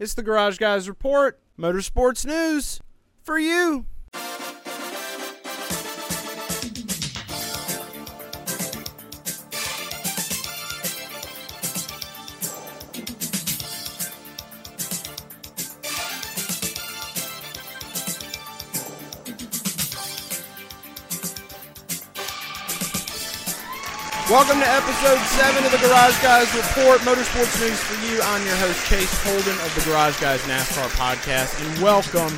It's the Garage Guys Report, motorsports news for you. Welcome to episode 7 of the Garage Guys Report, motorsports news for you. I'm your host, Chase Holden of the Garage Guys NASCAR podcast, and welcome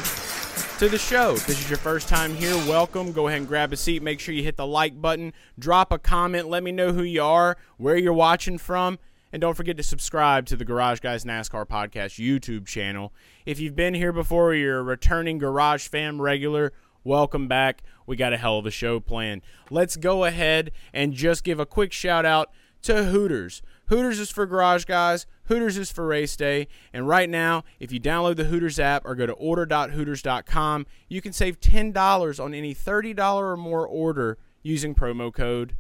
to the show. If this is your first time here, welcome. Go ahead and grab a seat. Make sure you hit the like button, drop a comment, let me know who you are, where you're watching from, and don't forget to subscribe to the Garage Guys NASCAR podcast YouTube channel. If you've been here before, you're a returning Garage Fam regular, welcome back. We got a hell of a show planned. Let's go ahead and just give a quick shout out to Hooters. Hooters is for garage guys, Hooters is for race day, and right now, if you download the Hooters app or go to order.hooters.com, you can save $10 on any $30 or more order using promo code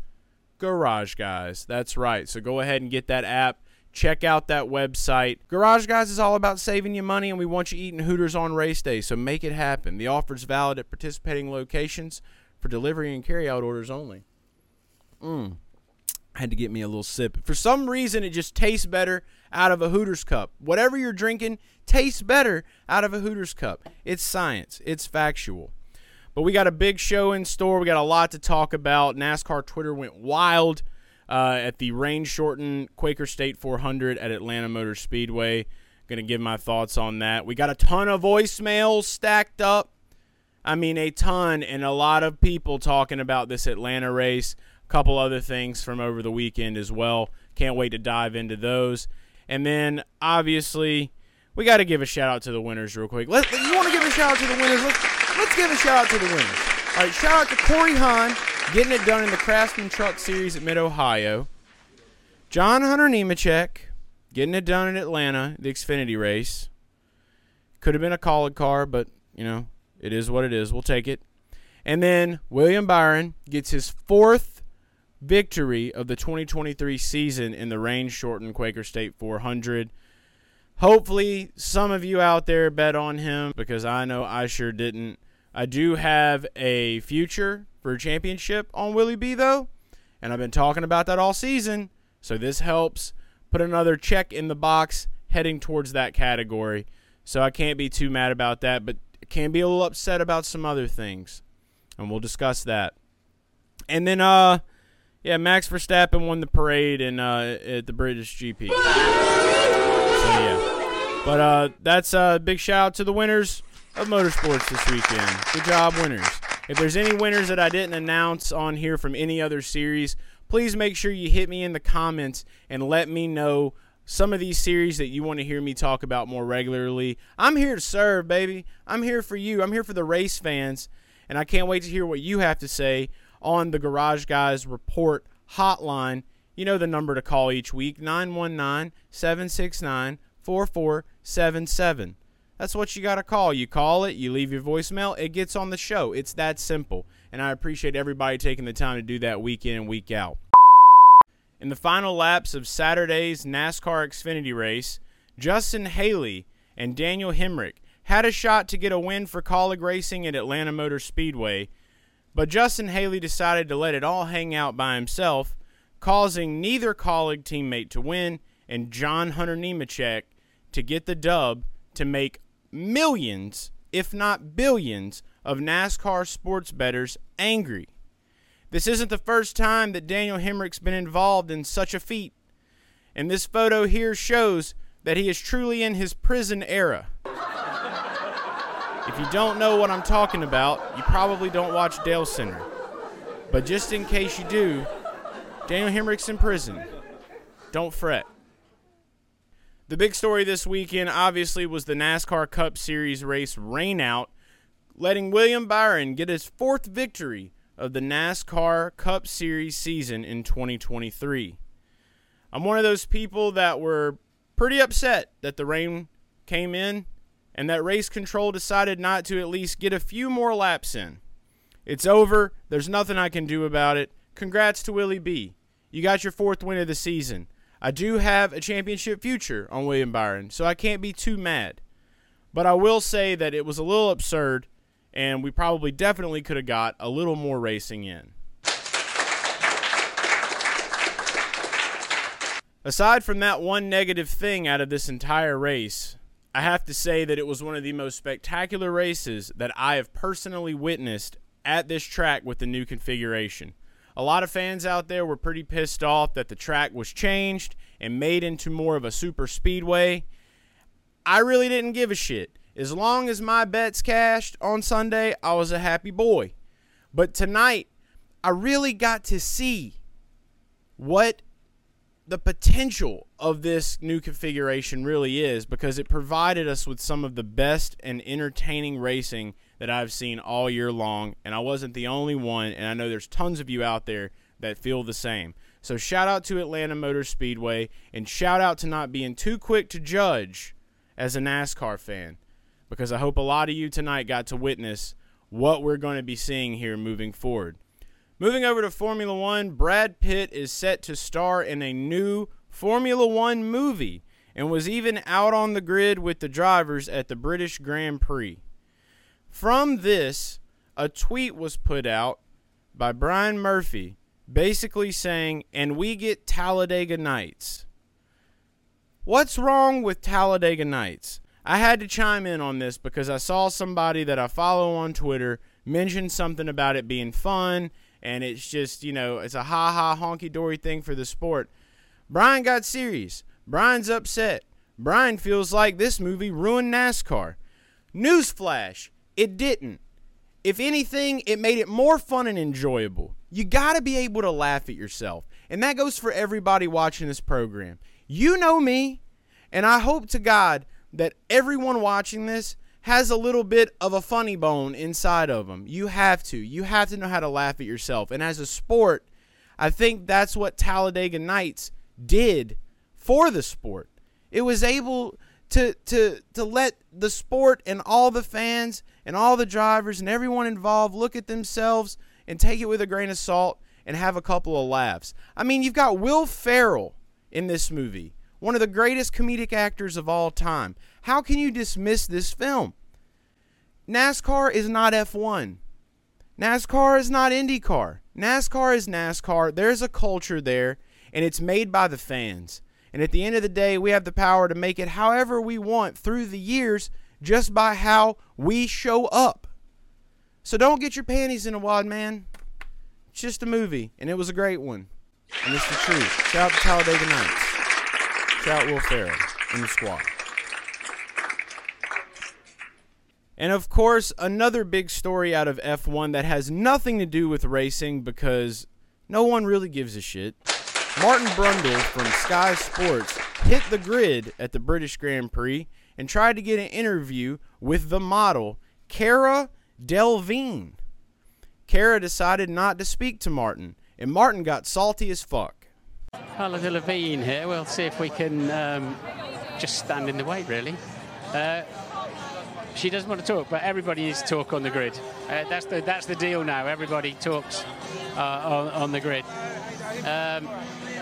Garage Guys. That's right. So go ahead and get that app. Check out that website. Garage Guys is all about saving you money, and we want you eating Hooters on race day, so make it happen. The offer is valid at participating locations for delivery and carryout orders only. Mmm. Had to get me a little sip. For some reason, it just tastes better out of a Hooters cup. Whatever you're drinking tastes better out of a Hooters cup. It's science, it's factual. But we got a big show in store. We got a lot to talk about. NASCAR Twitter went wild uh, at the rain shortened Quaker State 400 at Atlanta Motor Speedway. Going to give my thoughts on that. We got a ton of voicemails stacked up. I mean, a ton, and a lot of people talking about this Atlanta race. A couple other things from over the weekend as well. Can't wait to dive into those. And then, obviously, we got to give a shout out to the winners real quick. Let, you want to give a shout out to the winners? Let's, let's give a shout out to the winners. All right, shout out to Corey Heim getting it done in the Craftsman Truck Series at Mid Ohio. John Hunter Nemechek getting it done in Atlanta, the Xfinity race. Could have been a Kaulig car, but you know it is what it is. We'll take it. And then William Byron gets his fourth victory of the 2023 season in the rain shortened Quaker State 400. Hopefully, some of you out there bet on him because I know I sure didn't. I do have a future for a championship on Willie B, though, and I've been talking about that all season. So this helps put another check in the box heading towards that category. So I can't be too mad about that, but can be a little upset about some other things, and we'll discuss that. And then, uh, yeah, Max Verstappen won the parade in uh, at the British GP. So yeah, but uh, that's a big shout out to the winners of motorsports this weekend. Good job, winners. If there's any winners that I didn't announce on here from any other series, please make sure you hit me in the comments and let me know some of these series that you want to hear me talk about more regularly. I'm here to serve, baby. I'm here for you. I'm here for the race fans, and I can't wait to hear what you have to say on the Garage Guys Report hotline. You know the number to call each week 919 769 4477. That's what you got to call. You call it, you leave your voicemail, it gets on the show. It's that simple. And I appreciate everybody taking the time to do that week in and week out. In the final laps of Saturday's NASCAR Xfinity race, Justin Haley and Daniel Hemric had a shot to get a win for Kaulig Racing at Atlanta Motor Speedway, but Justin Haley decided to let it all hang out by himself, causing neither Kaulig teammate to win and John Hunter Nemechek to get the dub to make millions, if not billions, of NASCAR sports bettors angry. This isn't the first time that Daniel Hemric's been involved in such a feat, and this photo here shows that he is truly in his prison era. if you don't know what I'm talking about, you probably don't watch Dale Center. But just in case you do, Daniel Hemric's in prison. Don't fret. The big story this weekend, obviously, was the NASCAR Cup Series race rainout, letting William Byron get his fourth victory of the NASCAR Cup Series season in 2023. I'm one of those people that were pretty upset that the rain came in and that race control decided not to at least get a few more laps in. It's over. There's nothing I can do about it. Congrats to Willie B. You got your fourth win of the season. I do have a championship future on William Byron, so I can't be too mad. But I will say that it was a little absurd, and we probably definitely could have got a little more racing in. Aside from that one negative thing out of this entire race, I have to say that it was one of the most spectacular races that I have personally witnessed at this track with the new configuration. A lot of fans out there were pretty pissed off that the track was changed and made into more of a super speedway. I really didn't give a shit. As long as my bets cashed on Sunday, I was a happy boy. But tonight, I really got to see what the potential of this new configuration really is because it provided us with some of the best and entertaining racing that I've seen all year long. And I wasn't the only one, and I know there's tons of you out there that feel the same. So shout out to Atlanta Motor Speedway and shout out to not being too quick to judge as a NASCAR fan because I hope a lot of you tonight got to witness what we're going to be seeing here moving forward. Moving over to Formula One, Brad Pitt is set to star in a new Formula One movie and was even out on the grid with the drivers at the British Grand Prix. From this, a tweet was put out by Brian Murphy basically saying, and we get Talladega Nights. What's wrong with Talladega Nights? I had to chime in on this because I saw somebody that I follow on Twitter mention something about it being fun and it's just you know it's a ha ha honky dory thing for the sport. Brian got serious. Brian's upset. Brian feels like this movie ruined NASCAR. Newsflash: It didn't. If anything, it made it more fun and enjoyable. You got to be able to laugh at yourself. And that goes for everybody watching this program. You know me, and I hope to God that everyone watching this has a little bit of a funny bone inside of them. You have to. You have to know how to laugh at yourself. And as a sport, I think that's what Talladega Nights did for the sport. It was able to to to let the sport and all the fans and all the drivers and everyone involved look at themselves and take it with a grain of salt and have a couple of laughs. I mean, you've got Will Ferrell in this movie, one of the greatest comedic actors of all time. How can you dismiss this film? NASCAR is not F1. NASCAR is not IndyCar. NASCAR is NASCAR. There's a culture there, and it's made by the fans. And at the end of the day, we have the power to make it however we want through the years just by how we show up. So don't get your panties in a wad, man. It's just a movie, and it was a great one. And it's the truth. Shout out to Talladega Nights. Shout out Will Ferrell and the squad. And of course, another big story out of F1 that has nothing to do with racing because no one really gives a shit. Martin Brundle from Sky Sports hit the grid at the British Grand Prix and tried to get an interview with the model, Cara Delevingne. Cara decided not to speak to Martin, and Martin got salty as fuck. Cara Delevingne here. We'll see if we can um, just stand in the way, really. Uh, she doesn't want to talk, but everybody needs to talk on the grid. Uh, that's the that's the deal now. Everybody talks uh, on, on, the grid. Um,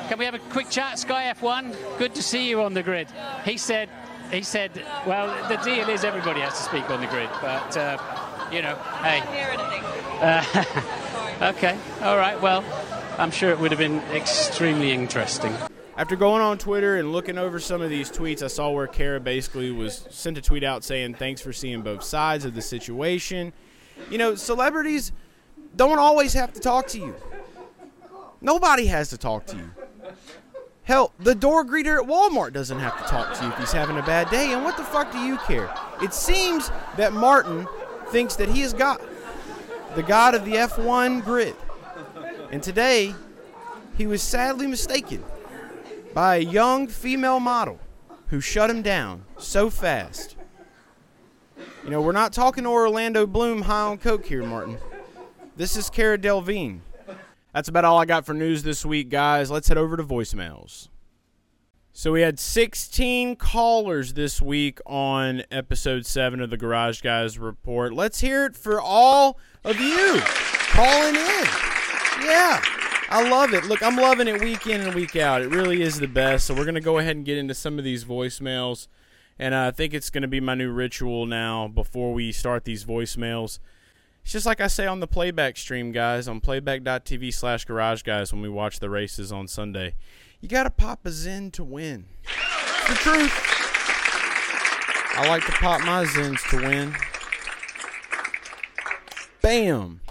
can we have a quick chat, Sky F1? Good to see you on the grid. He said he said, well, the deal is everybody has to speak on the grid, but uh, you know, hey. Uh, okay, all right. Well, I'm sure it would have been extremely interesting. After going on Twitter and looking over some of these tweets, I saw where Cara basically was sent a tweet out saying, Thanks for seeing both sides of the situation. You know, celebrities don't always have to talk to you, nobody has to talk to you. Hell, the door greeter at Walmart doesn't have to talk to you if he's having a bad day, and what the fuck do you care? It seems that Martin thinks that he is God, the God of the F1 grid. And today, he was sadly mistaken by a young female model who shut him down so fast. You know, we're not talking Orlando Bloom high on coke here, Martin. This is Cara Delevingne. That's about all I got for news this week, guys. Let's head over to voicemails. So we had 16 callers this week on episode 7 of the Garage Guys Report. Let's hear it for all of you calling in. Yeah. I love it. Look, I'm loving it week in and week out. It really is the best. So we're gonna go ahead and get into some of these voicemails, and I think it's gonna be my new ritual now before we start these voicemails. It's just like I say on the playback stream, guys, on playback.tv slash garage guys when we watch the races on Sunday. You gotta pop a Zyn to win. It's the truth. I like to pop my Zyns to win. Bam.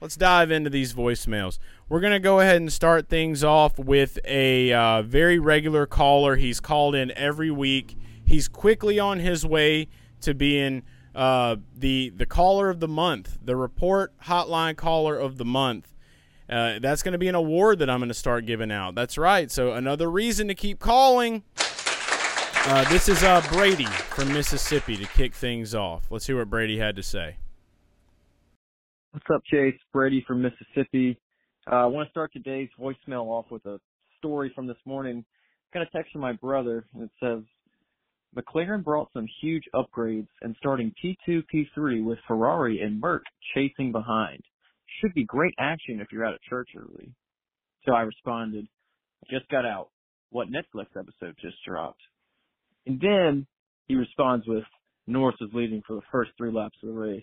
Let's dive into these voicemails. We're going to go ahead and start things off with a uh, very regular caller. He's called in every week. He's quickly on his way to being uh, the the caller of the month, the report hotline caller of the month. Uh, that's going to be an award that I'm going to start giving out. That's right. So another reason to keep calling. Uh, this is uh, Brady from Mississippi to kick things off. Let's hear what Brady had to say. What's up, Chase? Brady from Mississippi. Uh, I want to start today's voicemail off with a story from this morning. I got a text from my brother, and it says, McLaren brought some huge upgrades and starting P2, P3 with Ferrari and Merc chasing behind. Should be great action if you're out of church early. So I responded, just got out. What Netflix episode just dropped? And then he responds with, Norris is leading for the first three laps of the race,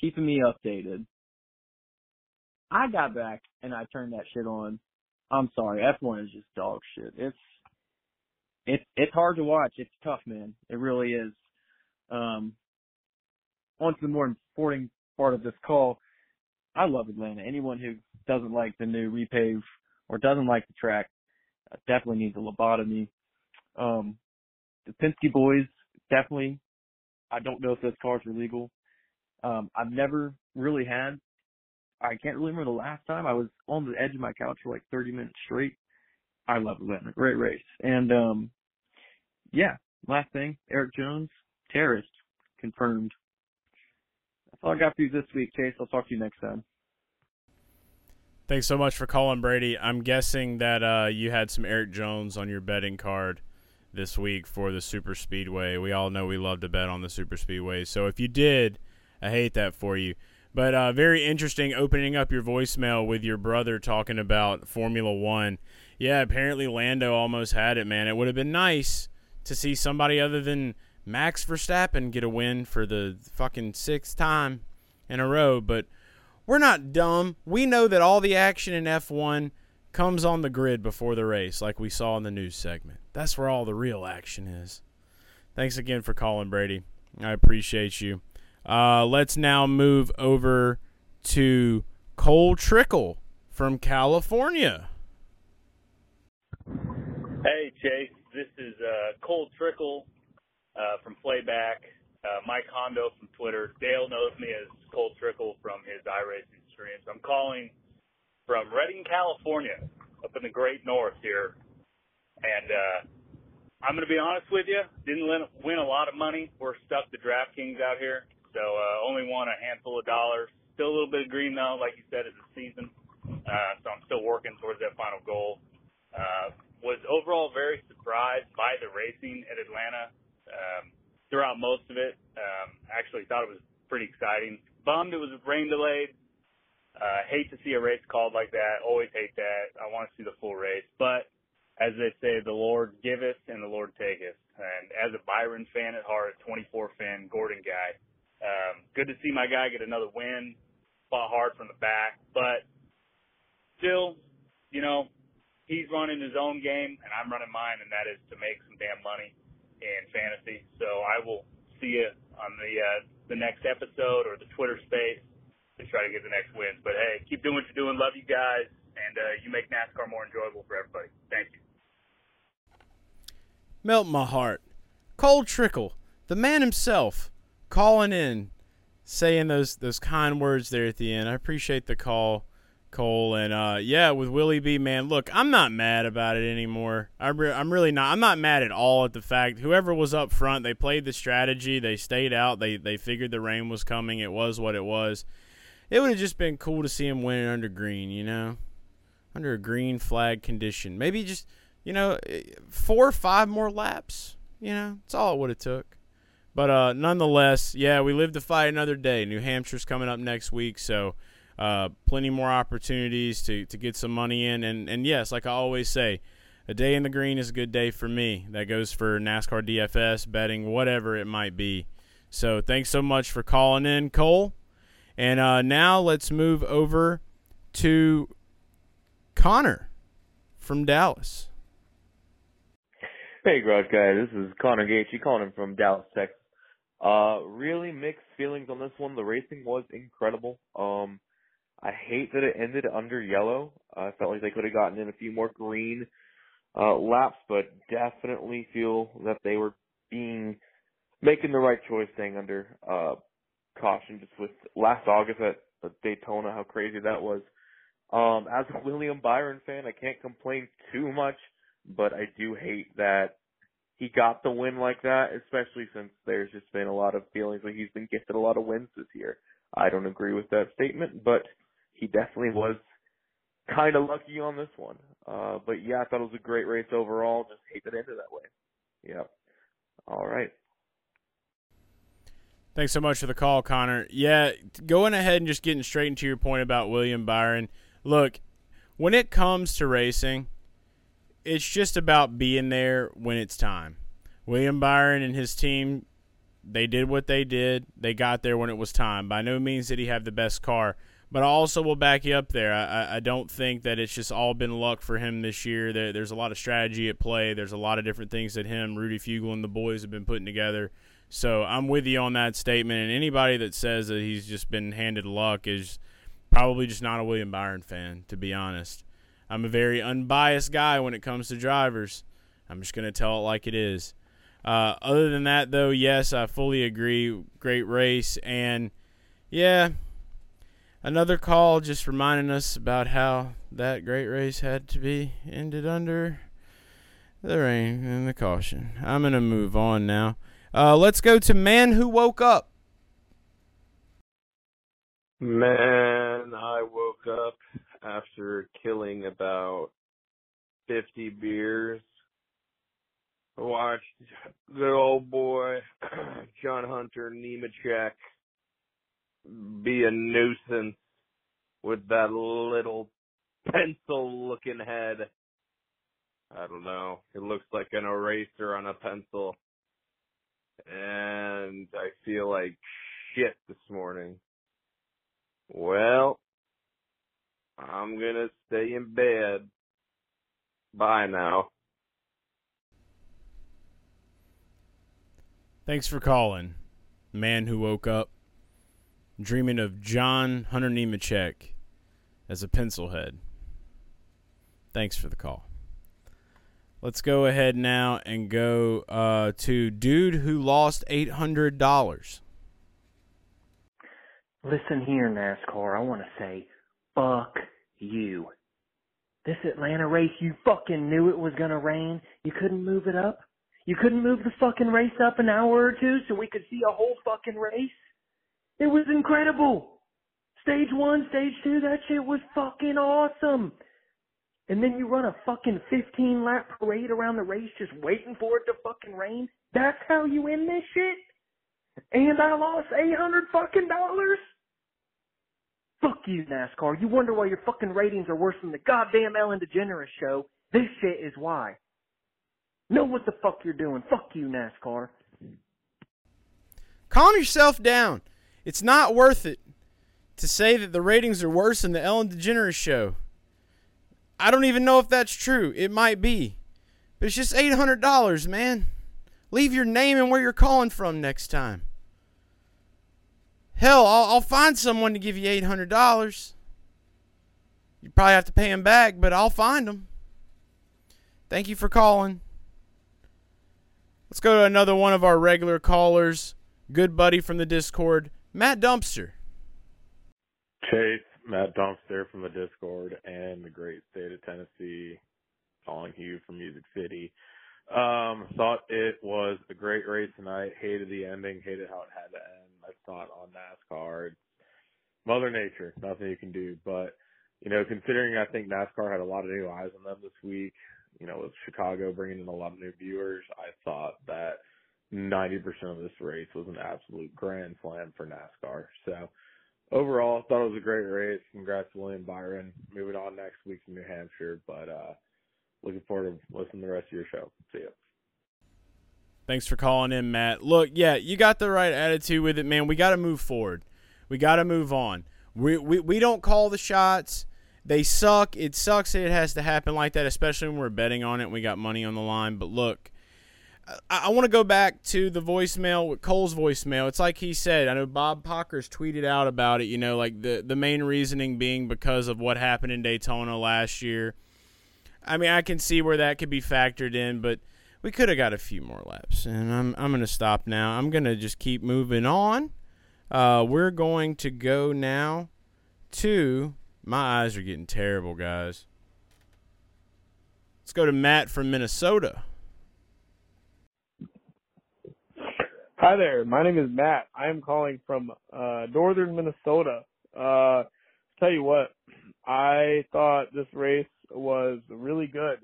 keeping me updated. I got back and I turned that shit on. I'm sorry, F1 is just dog shit. It's it's it's hard to watch. It's tough, man. It really is. Um, on to the more important part of this call. I love Atlanta. Anyone who doesn't like the new repave or doesn't like the track uh, definitely needs a lobotomy. Um, the Penske boys definitely. I don't know if those cars are legal. Um, I've never really had I can't really remember the last time I was on the edge of my couch for like 30 minutes straight. I love Atlanta. Great race. And, um, yeah, last thing, Eric Jones, terrorist, confirmed. That's all I got for you this week, Chase. I'll talk to you next time. Thanks so much for calling, Brady. I'm guessing that uh, you had some Eric Jones on your betting card this week for the Super Speedway. We all know we love to bet on the Super Speedway. So if you did, I hate that for you. But uh, very interesting opening up your voicemail with your brother talking about Formula One. Yeah, apparently Lando almost had it, man. It would have been nice to see somebody other than Max Verstappen get a win for the fucking sixth time in a row. But we're not dumb. We know that all the action in F1 comes on the grid before the race, like we saw in the news segment. That's where all the real action is. Thanks again for calling, Brady. I appreciate you. Uh, let's now move over to Cole Trickle from California. Hey, Chase. This is uh, Cole Trickle uh, from Playback. Uh, Mike Hondo from Twitter. Dale knows me as Cole Trickle from his iRacing streams. I'm calling from Redding, California, up in the Great North here. And uh, I'm going to be honest with you, didn't win a lot of money. We're stuck to DraftKings out here. So uh, only won a handful of dollars. Still a little bit of green though, like you said, it's a season. Uh, so I'm still working towards that final goal. Uh, was overall very surprised by the racing at Atlanta um, throughout most of it. Um, actually thought it was pretty exciting. Bummed it was rain delayed. Uh, hate to see a race called like that. Always hate that. I want to see the full race. But as they say, the Lord giveth and the Lord taketh. And as a Byron fan at heart, 24 fan Gordon guy, um, good to see my guy get another win. Fought hard from the back, but still, you know, he's running his own game and I'm running mine, and that is to make some damn money in fantasy. So I will see you on the uh, the next episode or the Twitter space to try to get the next wins. But hey, keep doing what you're doing. Love you guys, and uh, you make NASCAR more enjoyable for everybody. Thank you. Melt my heart. Cole Trickle, the man himself calling in, saying those those kind words there at the end. I appreciate the call, Cole. And uh, yeah, with Willie B, man, look, I'm not mad about it anymore. I'm, re- I'm really not. I'm not mad at all at the fact whoever was up front, they played the strategy, they stayed out, they they figured the rain was coming. It was what it was. It would have just been cool to see him win under green, you know, under a green flag condition. Maybe just you know four or five more laps. You know, that's all it would have took. But uh, nonetheless, yeah, we live to fight another day. New Hampshire's coming up next week, so uh, plenty more opportunities to, to get some money in. And, and yes, like I always say, a day in the green is a good day for me. That goes for NASCAR DFS, betting, whatever it might be. So thanks so much for calling in, Cole. And uh, now let's move over to Connor from Dallas. Hey, Garage Guy. This is Connor Gaethje calling him from Dallas, Texas. Uh, really mixed feelings on this one. The racing was incredible. Um, I hate that it ended under yellow. I felt like they could have gotten in a few more green uh, laps, but definitely feel that they were being making the right choice staying under uh, caution. Just with last August at, Daytona, how crazy that was. Um, as a William Byron fan, I can't complain too much, but I do hate that he got the win like that, especially since there's just been a lot of feelings that he's been gifted a lot of wins this year. I don't agree with that statement, but he definitely was kind of lucky on this one. Uh, but yeah, I thought it was a great race overall. Just hate that it ended that way. Yep. All right. Thanks so much for the call, Connor. Yeah, going ahead and just getting straight into your point about William Byron. Look, when it comes to racing, it's just about being there when it's time. William Byron and his team, they did what they did. They got there when it was time. By no means did he have the best car, but I also will back you up there. I, I don't think that it's just all been luck for him this year. There, there's a lot of strategy at play. There's a lot of different things that him, Rudy Fugle, and the boys have been putting together. So I'm with you on that statement. And anybody that says that he's just been handed luck is probably just not a William Byron fan, to be honest. I'm a very unbiased guy when it comes to drivers. I'm just going to tell it like it is. Uh, other than that, though, yes, I fully agree. Great race. And yeah, another call just reminding us about how that great race had to be ended under the rain and the caution. I'm going to move on now. Uh, let's go to Man Who Woke Up. Man, I woke up after killing about 50 beers. Watched good old boy John Hunter Nemechek be a nuisance with that little pencil looking head. I don't know. It looks like an eraser on a pencil. And I feel like shit this morning. Well, I'm gonna stay in bed. Bye now. Thanks for calling. Man who woke up dreaming of John Hunter Nemechek as a pencil head. Thanks for the call. Let's go ahead now and go uh, to dude who lost eight hundred dollars. Listen here, NASCAR. I want to say, fuck you. This Atlanta race, you fucking knew it was gonna rain. You couldn't move it up. You couldn't move the fucking race up an hour or two so we could see a whole fucking race. It was incredible. Stage one, stage two, that shit was fucking awesome. And then you run a fucking 15 lap parade around the race just waiting for it to fucking rain. That's how you win this shit? And I lost 800 fucking dollars? Fuck you, NASCAR. You wonder why your fucking ratings are worse than the goddamn Ellen DeGeneres show. This shit is why. Know what the fuck you're doing. Fuck you, NASCAR. Calm yourself down. It's not worth it to say that the ratings are worse than the Ellen DeGeneres show. I don't even know if that's true. It might be. But it's just $800, man. Leave your name and where you're calling from next time. Hell, I'll, I'll find someone to give you $800. You probably have to pay them back, but I'll find them. Thank you for calling. Let's go to another one of our regular callers. Good buddy from the Discord, Matt Dumpster. Chase, Matt Dumpster from the Discord and the great state of Tennessee, calling you from Music City. Um, thought it was a great race tonight. Hated the ending. Hated how it had to end. That's not on NASCAR. Mother Nature. Nothing you can do. But you know, considering I think NASCAR had a lot of new eyes on them this week. You know, with Chicago bringing in a lot of new viewers, I thought that 90% of this race was an absolute grand slam for NASCAR. So overall, I thought it was a great race. Congrats to William Byron. Moving on next week to New Hampshire, but uh looking forward to listening to the rest of your show. See ya. Thanks for calling in, Matt. Look, yeah, you got the right attitude with it, man. We got to move forward. We got to move on. We, we we don't call the shots. They suck. It sucks that it has to happen like that, especially when we're betting on it and we got money on the line. But look, I, I want to go back to the voicemail with Cole's voicemail. It's like he said. I know Bob Pockrass tweeted out about it. You know, like the the main reasoning being because of what happened in Daytona last year. I mean, I can see where that could be factored in, but we could have got a few more laps. And I'm I'm gonna stop now. I'm gonna just keep moving on. Uh, we're going to go now to my eyes are getting terrible, guys. Let's go to Matt from Minnesota. Hi there. My name is Matt. I am calling from uh, northern Minnesota. Uh, tell you what, I thought this race was really good.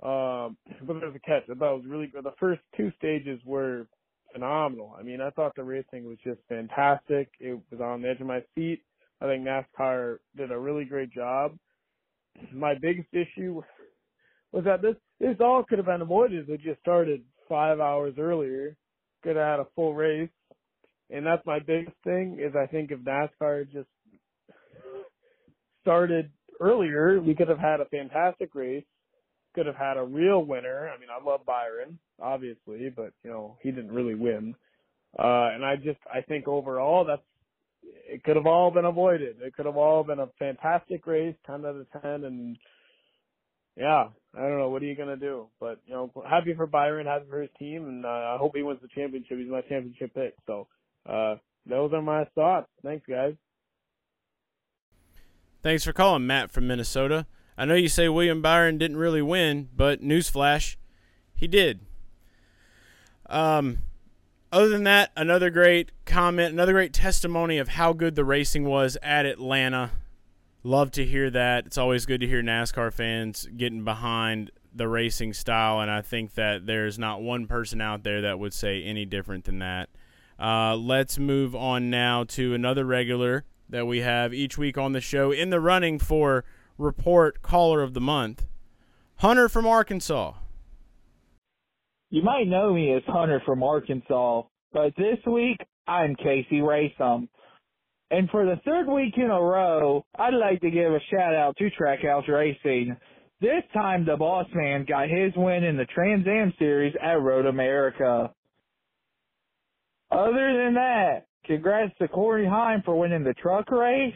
Um, but there's a catch. I thought it was really good. The first two stages were phenomenal. I mean, I thought the racing was just fantastic. It was on the edge of my seat. I think NASCAR did a really great job. My biggest issue was that this this all could have been avoided if it just started five hours earlier. Have had a full race, and that's my biggest thing. Is I think if NASCAR just started earlier, we could have had a fantastic race. Could have had a real winner. I mean, I love Byron, obviously, but you know he didn't really win. Uh, and I just I think overall that's it could have all been avoided. It could have all been a fantastic race, ten out of ten, and yeah, I don't know what are you gonna do, but you know, happy for Byron, happy for his team, and uh, I hope he wins the championship. He's my championship pick. So uh, those are my thoughts. Thanks, guys. Thanks for calling, Matt from Minnesota. I know you say William Byron didn't really win, but newsflash, he did. Um, other than that, another great comment, another great testimony of how good the racing was at Atlanta. Love to hear that. It's always good to hear NASCAR fans getting behind the racing style, and I think that there's not one person out there that would say any different than that. Uh, let's move on now to another regular that we have each week on the show in the running for Report Caller of the Month, Hunter from Arkansas. You might know me as Hunter from Arkansas, but this week I'm Casey Raysom. And for the third week in a row, I'd like to give a shout out to Track Trackhouse Racing. This time the boss man got his win in the Trans Am Series at Road America. Other than that, congrats to Corey Heim for winning the truck race,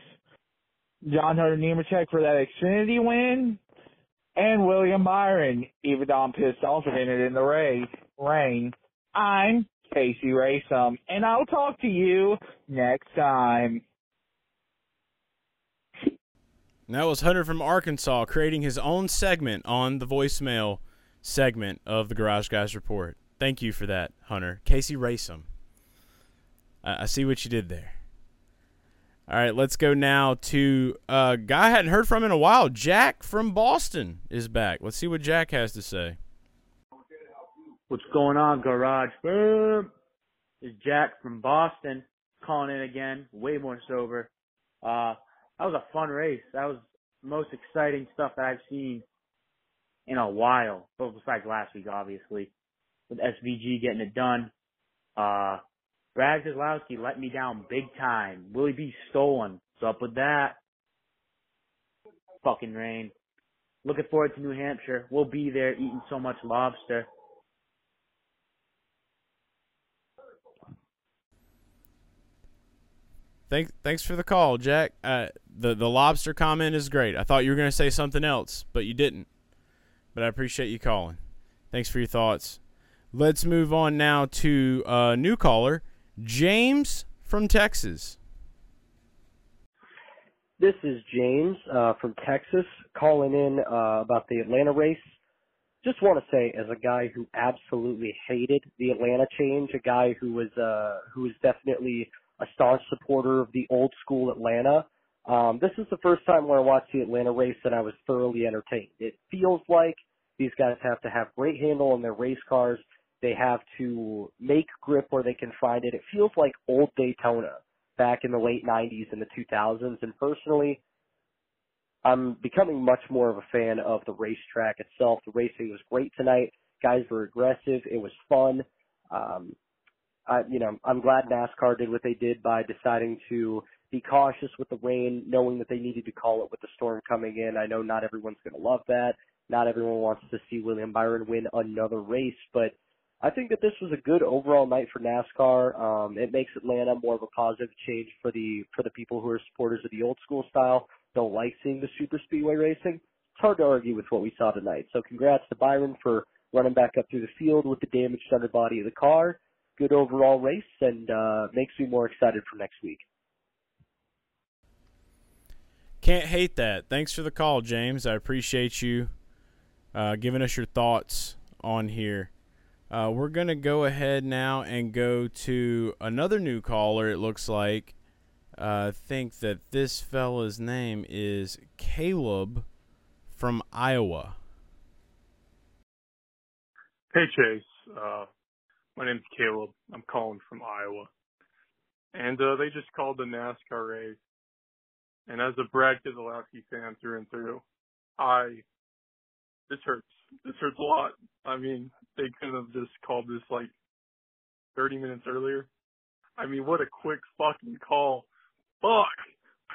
John Hunter Nemechek for that Xfinity win, and William Byron, even though I'm pissed off at it in the race, rain. I'm Casey Raysom, and I'll talk to you next time. That was Hunter from Arkansas creating his own segment on the voicemail segment of the Garage Guys Report. Thank you for that, Hunter. Casey Raysom. I, I see what you did there. All right, let's go now to a guy I hadn't heard from in a while. Jack from Boston is back. Let's see what Jack has to say. What's going on, Garage? Boom. It's Jack from Boston calling in again, way more sober. Uh, that was a fun race. That was the most exciting stuff that I've seen in a while. But besides last week, obviously, with SVG getting it done. Uh, Brad Keselowski let me down big time. Will he be stolen? What's up with that? Fucking rain. Looking forward to New Hampshire. We'll be there eating so much lobster. Thanks, thanks for the call, Jack. Uh, the the lobster comment is great. I thought you were going to say something else, but you didn't. But I appreciate you calling. Thanks for your thoughts. Let's move on now to a new caller, James from Texas. This is James uh, from Texas calling in uh, about the Atlanta race. Just want to say, as a guy who absolutely hated the Atlanta change, a guy who was uh, who was definitely a staunch supporter of the old school Atlanta. Um, this is the first time where I watched the Atlanta race and I was thoroughly entertained. It feels like these guys have to have great handle on their race cars. They have to make grip where they can find it. It feels like old Daytona. back in the late 90s and the 2000s. And personally, I'm becoming much more of a fan of the racetrack itself. The racing was great tonight. Guys were aggressive. It was fun. Um, I, you know, I'm glad NASCAR did what they did by deciding to be cautious with the rain, knowing that they needed to call it with the storm coming in. I know not everyone's going to love that. Not everyone wants to see William Byron win another race, but I think that this was a good overall night for NASCAR. Um, it makes Atlanta more of a positive change for the for the people who are supporters of the old school style. Don't like seeing the super speedway racing. It's hard to argue with what we saw tonight. So congrats to Byron for running back up through the field with the damaged underbody of the car. Good overall race and uh, makes me more excited for next week. Can't hate that. Thanks for the call, James. I appreciate you uh, giving us your thoughts on here. Uh, we're going to go ahead now and go to another new caller, it looks like. Uh, think that this fella's name is Caleb from Iowa. Hey, Chase. My name's Caleb. I'm calling from Iowa. And uh, they just called the NASCAR race. And as a Brad Keselowski fan through and through, I this hurts. This hurts a lot. I mean, they could have just called this like 30 minutes earlier. I mean, what a quick fucking call. Fuck.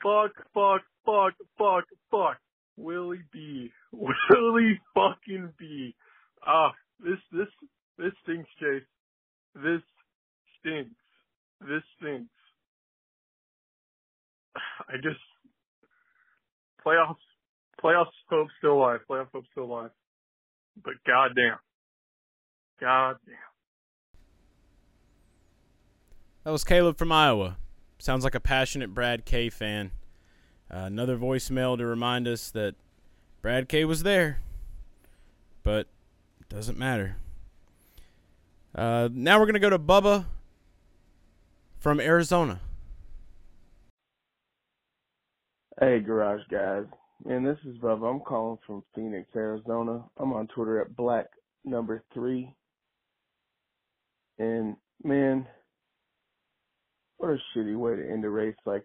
Fuck, fuck, fuck, fuck, fuck. Willie B. Willie fucking B. Ah, this, this, this stinks, Chase. This stinks. This stinks. I just, playoffs, playoffs hope still alive. Playoff hope still alive. But goddamn, goddamn. That was Caleb from Iowa. Sounds like a passionate Brad K fan. Uh, another voicemail to remind us that Brad K was there, but it doesn't matter. Uh, now we're going to go to Bubba from Arizona. Hey, Garage Guys. Man, this is Bubba. I'm calling from Phoenix, Arizona. I'm on Twitter at black number three. And man, what a shitty way to end a race. Like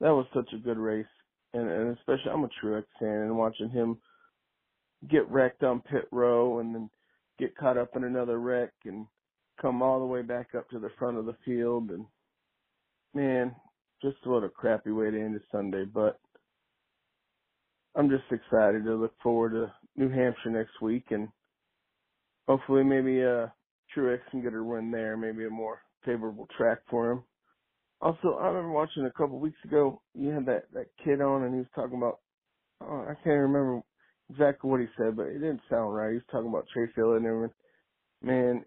that was such a good race, and, and especially I'm a Truex fan, and watching him get wrecked on pit row and then get caught up in another wreck and come all the way back up to the front of the field and man, just what a crappy way to end a Sunday, but I'm just excited to look forward to New Hampshire next week and hopefully maybe uh Truex can get a win there, maybe a more favorable track for him. Also, I remember watching a couple weeks ago, you had that that kid on and he was talking about oh, I can't remember exactly what he said, but it didn't sound right. He was talking about Chase Hill and. Man,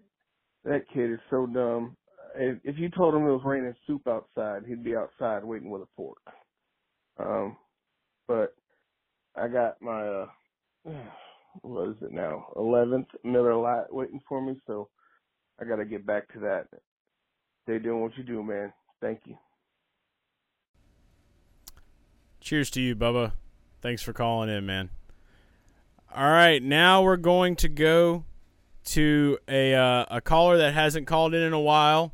that kid is so dumb. If, if you told him it was raining soup outside, he'd be outside waiting with a fork. Um, but I got my uh, what is it now? Eleventh Miller Lite waiting for me, so I got to get back to that. Stay doing what you do, man. Thank you. Cheers to you, Bubba. Thanks for calling in, man. All right, now we're going to go to a uh, a caller that hasn't called in in a while.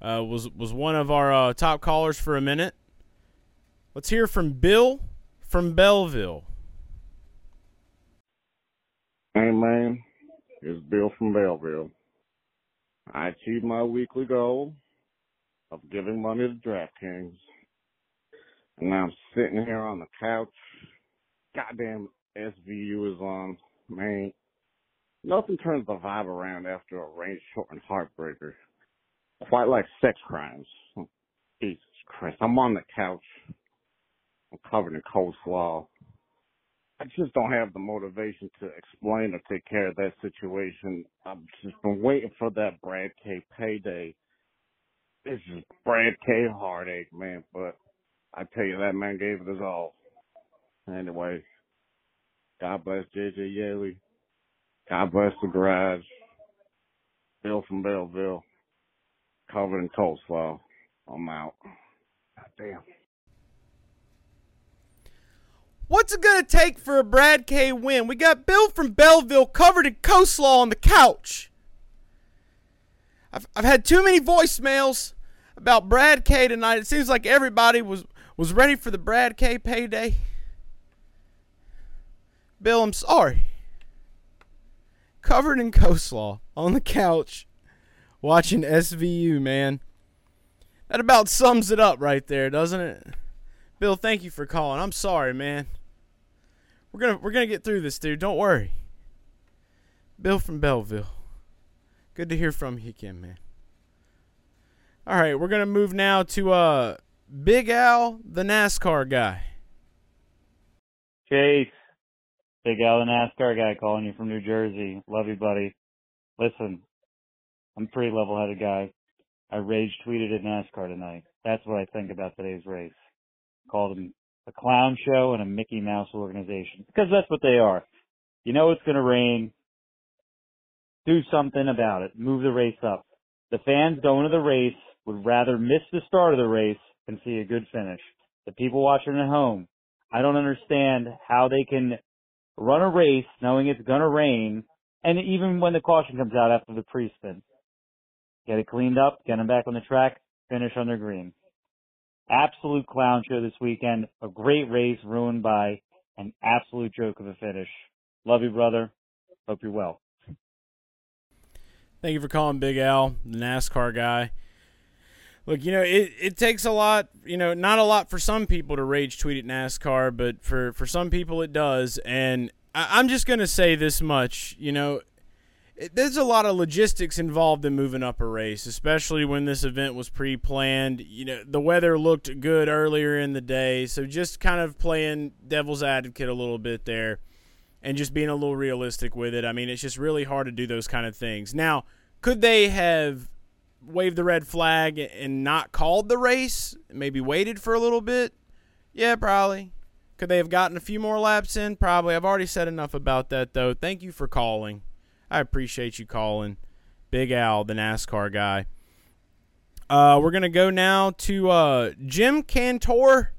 Uh, was was one of our uh, top callers for a minute. Let's hear from Bill from Belleville. Hey man, it's Bill from Belleville. I achieved my weekly goal of giving money to DraftKings. And now I'm sitting here on the couch. Goddamn SVU is on. Man, nothing turns the vibe around after a rain shortened heartbreaker. Quite like sex crimes. Hmm. Jesus Christ. I'm on the couch. I'm covered in coleslaw. I just don't have the motivation to explain or take care of that situation. I've just been waiting for that Brad K payday. This is Brad K heartache, man, but I tell you that man gave it his all. Anyway, God bless JJ Yeley. God bless the garage. Bill from Belleville. Covered in coleslaw. I'm out. God damn. What's it gonna take for a Brad K win? We got Bill from Belleville covered in coleslaw on the couch. I've I've had too many voicemails. about Brad K tonight. It seems like everybody was was ready for the Brad K payday. Bill, I'm sorry. Covered in coleslaw on the couch watching SVU, man. That about sums it up right there, doesn't it? Bill, thank you for calling. I'm sorry, man. We're gonna we're gonna get through this, dude. Don't worry. Bill from Belleville. Good to hear from you again, man. All right, we're gonna move now to uh Big Al, the NASCAR guy. Chase, Big Al, the NASCAR guy, calling you from New Jersey. Love you, buddy. Listen, I'm a pretty level-headed guy. I rage tweeted at NASCAR tonight. That's what I think about today's race. Called them a clown show and a Mickey Mouse organization because that's what they are. You know it's going to rain. Do something about it. Move the race up. The fans going to the race would rather miss the start of the race than see a good finish. The people watching at home, I don't understand how they can run a race knowing it's to rain and even when the caution comes out after the pre-spin. Get it cleaned up, get them back on the track, finish on green. Absolute clown show this weekend. A great race ruined by an absolute joke of a finish. Love you, brother. Hope you're well. Thank you for calling Big Al, the NASCAR guy. Look, you know, it, it takes a lot, you know, not a lot for some people to rage tweet at NASCAR, but for, for some people it does. And I, I'm just going to say this much, you know, it, there's a lot of logistics involved in moving up a race, especially when this event was pre-planned. You know, the weather looked good earlier in the day, so just kind of playing devil's advocate a little bit there and just being a little realistic with it. I mean, it's just really hard to do those kind of things. Now, could they have waved the red flag and not called the race? Maybe waited for a little bit? Yeah, probably. Could they have gotten a few more laps in? Probably. I've already said enough about that, though. Thank you for calling. I appreciate you calling. Big Al, the NASCAR guy. Uh, we're going to go now to uh, Jim Cantor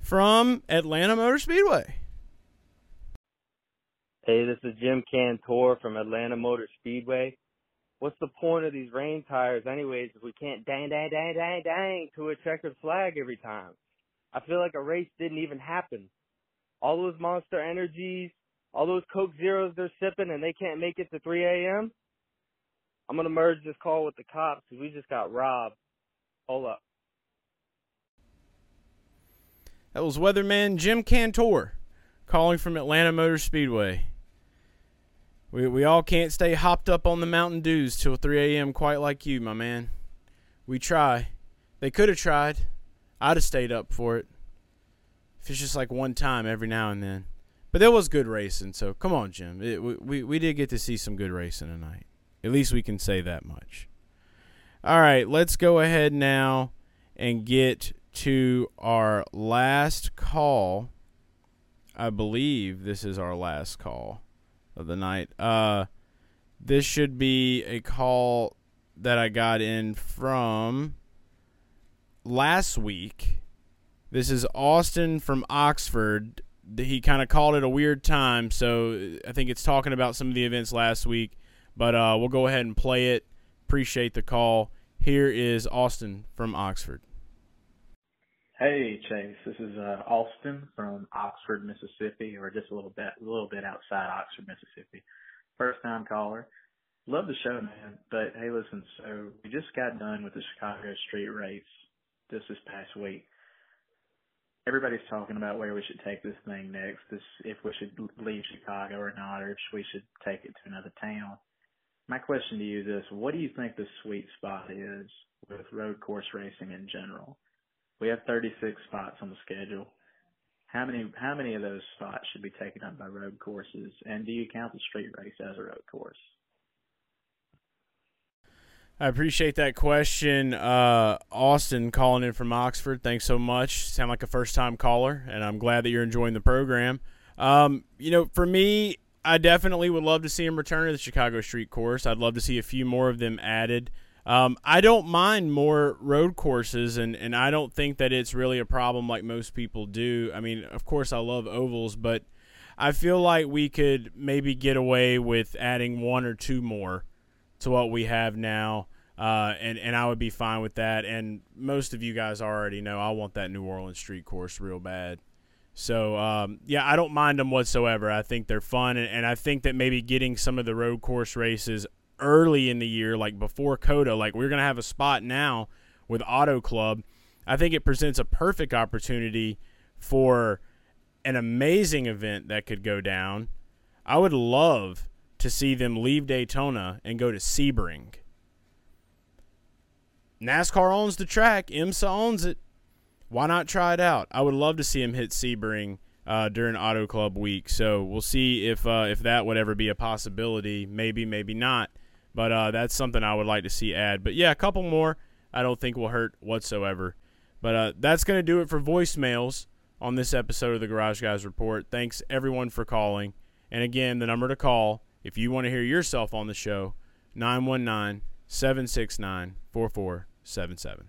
from Atlanta Motor Speedway. Hey, this is Jim Cantor from Atlanta Motor Speedway. What's the point of these rain tires anyways if we can't dang dang dang dang dang to a checkered flag every time? I feel like a race didn't even happen. All those monster energies, all those Coke Zeros they're sipping and they can't make it to 3 a.m. I'm gonna merge this call with the cops because we just got robbed. Hold up. That was weatherman Jim Cantor calling from Atlanta Motor Speedway. We, we all can't stay hopped up on the Mountain Dews till 3 a.m. quite like you, my man. We try. They could have tried. I'd have stayed up for it. If it's just like one time every now and then. But there was good racing, so come on, Jim. It, we, we, we did get to see some good racing tonight. At least we can say that much. All right, let's go ahead now and get to our last call. I believe this is our last call of the night. Uh, this should be a call that I got in from last week. This is Austin from Oxford. He kind of called it a weird time, so I think it's talking about some of the events last week. But uh, we'll go ahead and play it. Appreciate the call. Here is Austin from Oxford. Hey Chase, this is uh, Austin from Oxford, Mississippi, or just a little bit, a little bit outside Oxford, Mississippi. First time caller. Love the show, man. But hey, listen, so we just got done with the Chicago Street Race just this past week. Everybody's talking about where we should take this thing next, this if we should leave Chicago or not, or if we should take it to another town. My question to you is this: What do you think the sweet spot is with road course racing in general? We have 36 spots on the schedule. How many how many of those spots should be taken up by road courses? And do you count the street race as a road course? I appreciate that question. Uh, Austin calling in from Oxford. Thanks so much. Sound like a first time caller, and I'm glad that you're enjoying the program. Um, you know, for me, I definitely would love to see him return to the Chicago Street Course. I'd love to see a few more of them added. Um, I don't mind more road courses, and, and I don't think that it's really a problem like most people do. I mean, of course, I love ovals, but I feel like we could maybe get away with adding one or two more to what we have now. Uh, and and I would be fine with that. And most of you guys already know I want that New Orleans street course real bad. So um, yeah, I don't mind them whatsoever. I think they're fun, and, and I think that maybe getting some of the road course races early in the year, like before COTA, like we're gonna have a spot now with Auto Club. I think it presents a perfect opportunity for an amazing event that could go down. I would love to see them leave Daytona and go to Sebring. NASCAR owns the track, IMSA owns it. Why not try it out? I would love to see him hit Sebring uh, during Auto Club week. So we'll see if uh, if that would ever be a possibility. Maybe, maybe not. But uh, that's something I would like to see add. But yeah, a couple more I don't think will hurt whatsoever. But uh, that's going to do it for voicemails on this episode of the Garage Guys Report. Thanks everyone for calling. And again, the number to call if you want to hear yourself on the show 919 769 4477.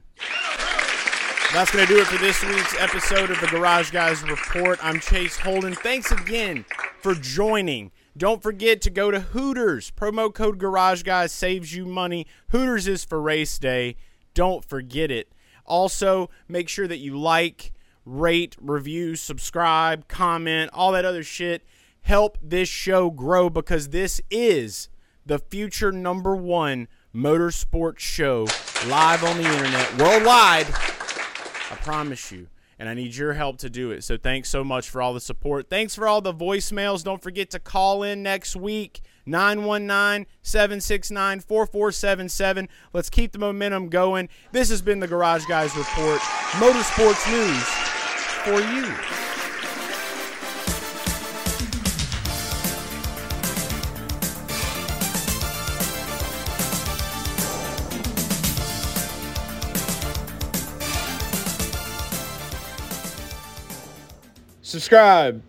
That's going to do it for this week's episode of the Garage Guys Report. I'm Chase Holden. Thanks again for joining. Don't forget to go to Hooters. Promo code Garage Guys saves you money. Hooters is for race day. Don't forget it. Also, make sure that you like, rate, review, subscribe, comment, all that other shit. Help this show grow because this is the future number one motorsports show live on the internet worldwide. I promise you. And I need your help to do it. So thanks so much for all the support. Thanks for all the voicemails. Don't forget to call in next week 919 769 4477. Let's keep the momentum going. This has been the Garage Guys Report Motorsports News for you. Subscribe.